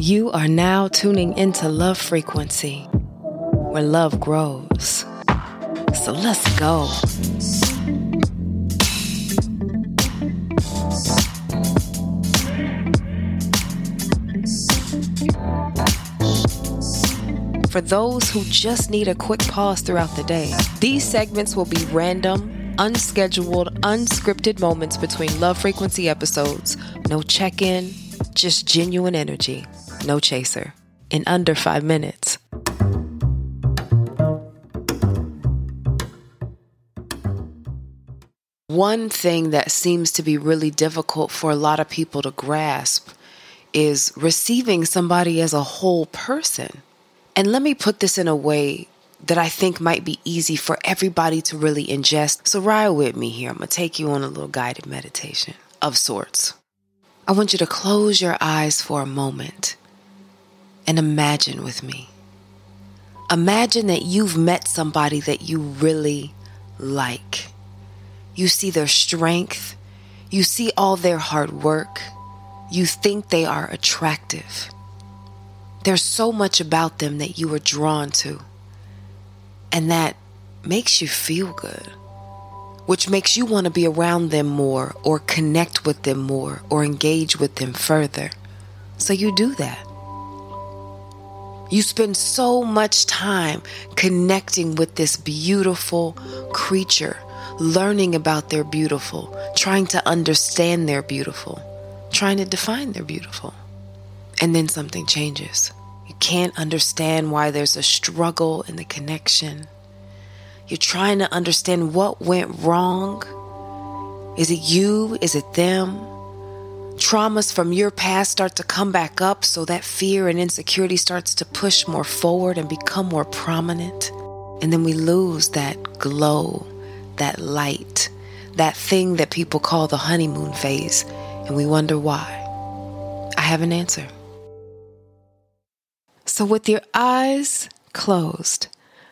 You are now tuning into Love Frequency, where love grows. So let's go. For those who just need a quick pause throughout the day, these segments will be random, unscheduled, unscripted moments between Love Frequency episodes. No check in, just genuine energy, no chaser, in under five minutes. One thing that seems to be really difficult for a lot of people to grasp is receiving somebody as a whole person. And let me put this in a way that I think might be easy for everybody to really ingest. So, ride with me here. I'm going to take you on a little guided meditation of sorts. I want you to close your eyes for a moment and imagine with me. Imagine that you've met somebody that you really like. You see their strength. You see all their hard work. You think they are attractive. There's so much about them that you are drawn to. And that makes you feel good, which makes you want to be around them more or connect with them more or engage with them further. So you do that. You spend so much time connecting with this beautiful creature learning about their beautiful, trying to understand their beautiful, trying to define their beautiful. And then something changes. You can't understand why there's a struggle in the connection. You're trying to understand what went wrong. Is it you? Is it them? Traumas from your past start to come back up, so that fear and insecurity starts to push more forward and become more prominent. And then we lose that glow that light, that thing that people call the honeymoon phase, and we wonder why. I have an answer. So, with your eyes closed,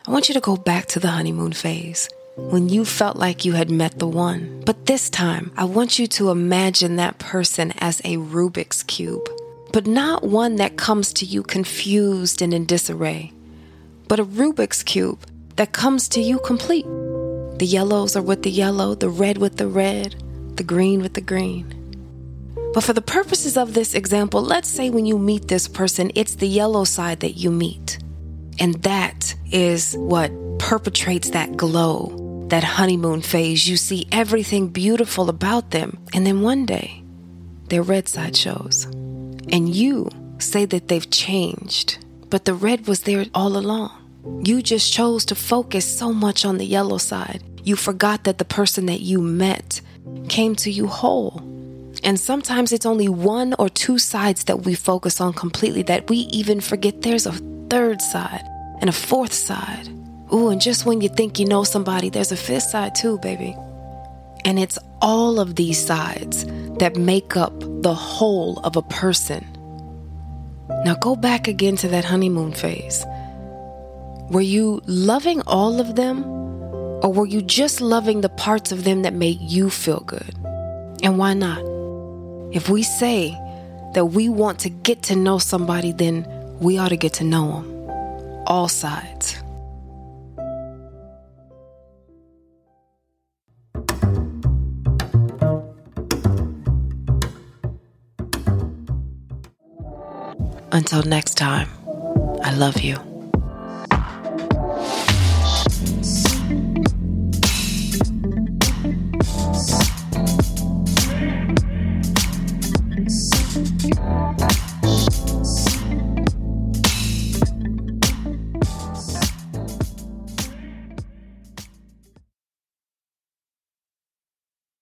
I want you to go back to the honeymoon phase when you felt like you had met the one. But this time, I want you to imagine that person as a Rubik's Cube, but not one that comes to you confused and in disarray, but a Rubik's Cube that comes to you complete. The yellows are with the yellow, the red with the red, the green with the green. But for the purposes of this example, let's say when you meet this person, it's the yellow side that you meet. And that is what perpetrates that glow, that honeymoon phase. You see everything beautiful about them. And then one day, their red side shows. And you say that they've changed, but the red was there all along. You just chose to focus so much on the yellow side. You forgot that the person that you met came to you whole. And sometimes it's only one or two sides that we focus on completely that we even forget there's a third side and a fourth side. Ooh, and just when you think you know somebody, there's a fifth side too, baby. And it's all of these sides that make up the whole of a person. Now go back again to that honeymoon phase. Were you loving all of them? Or were you just loving the parts of them that made you feel good? And why not? If we say that we want to get to know somebody, then we ought to get to know them. All sides. Until next time, I love you.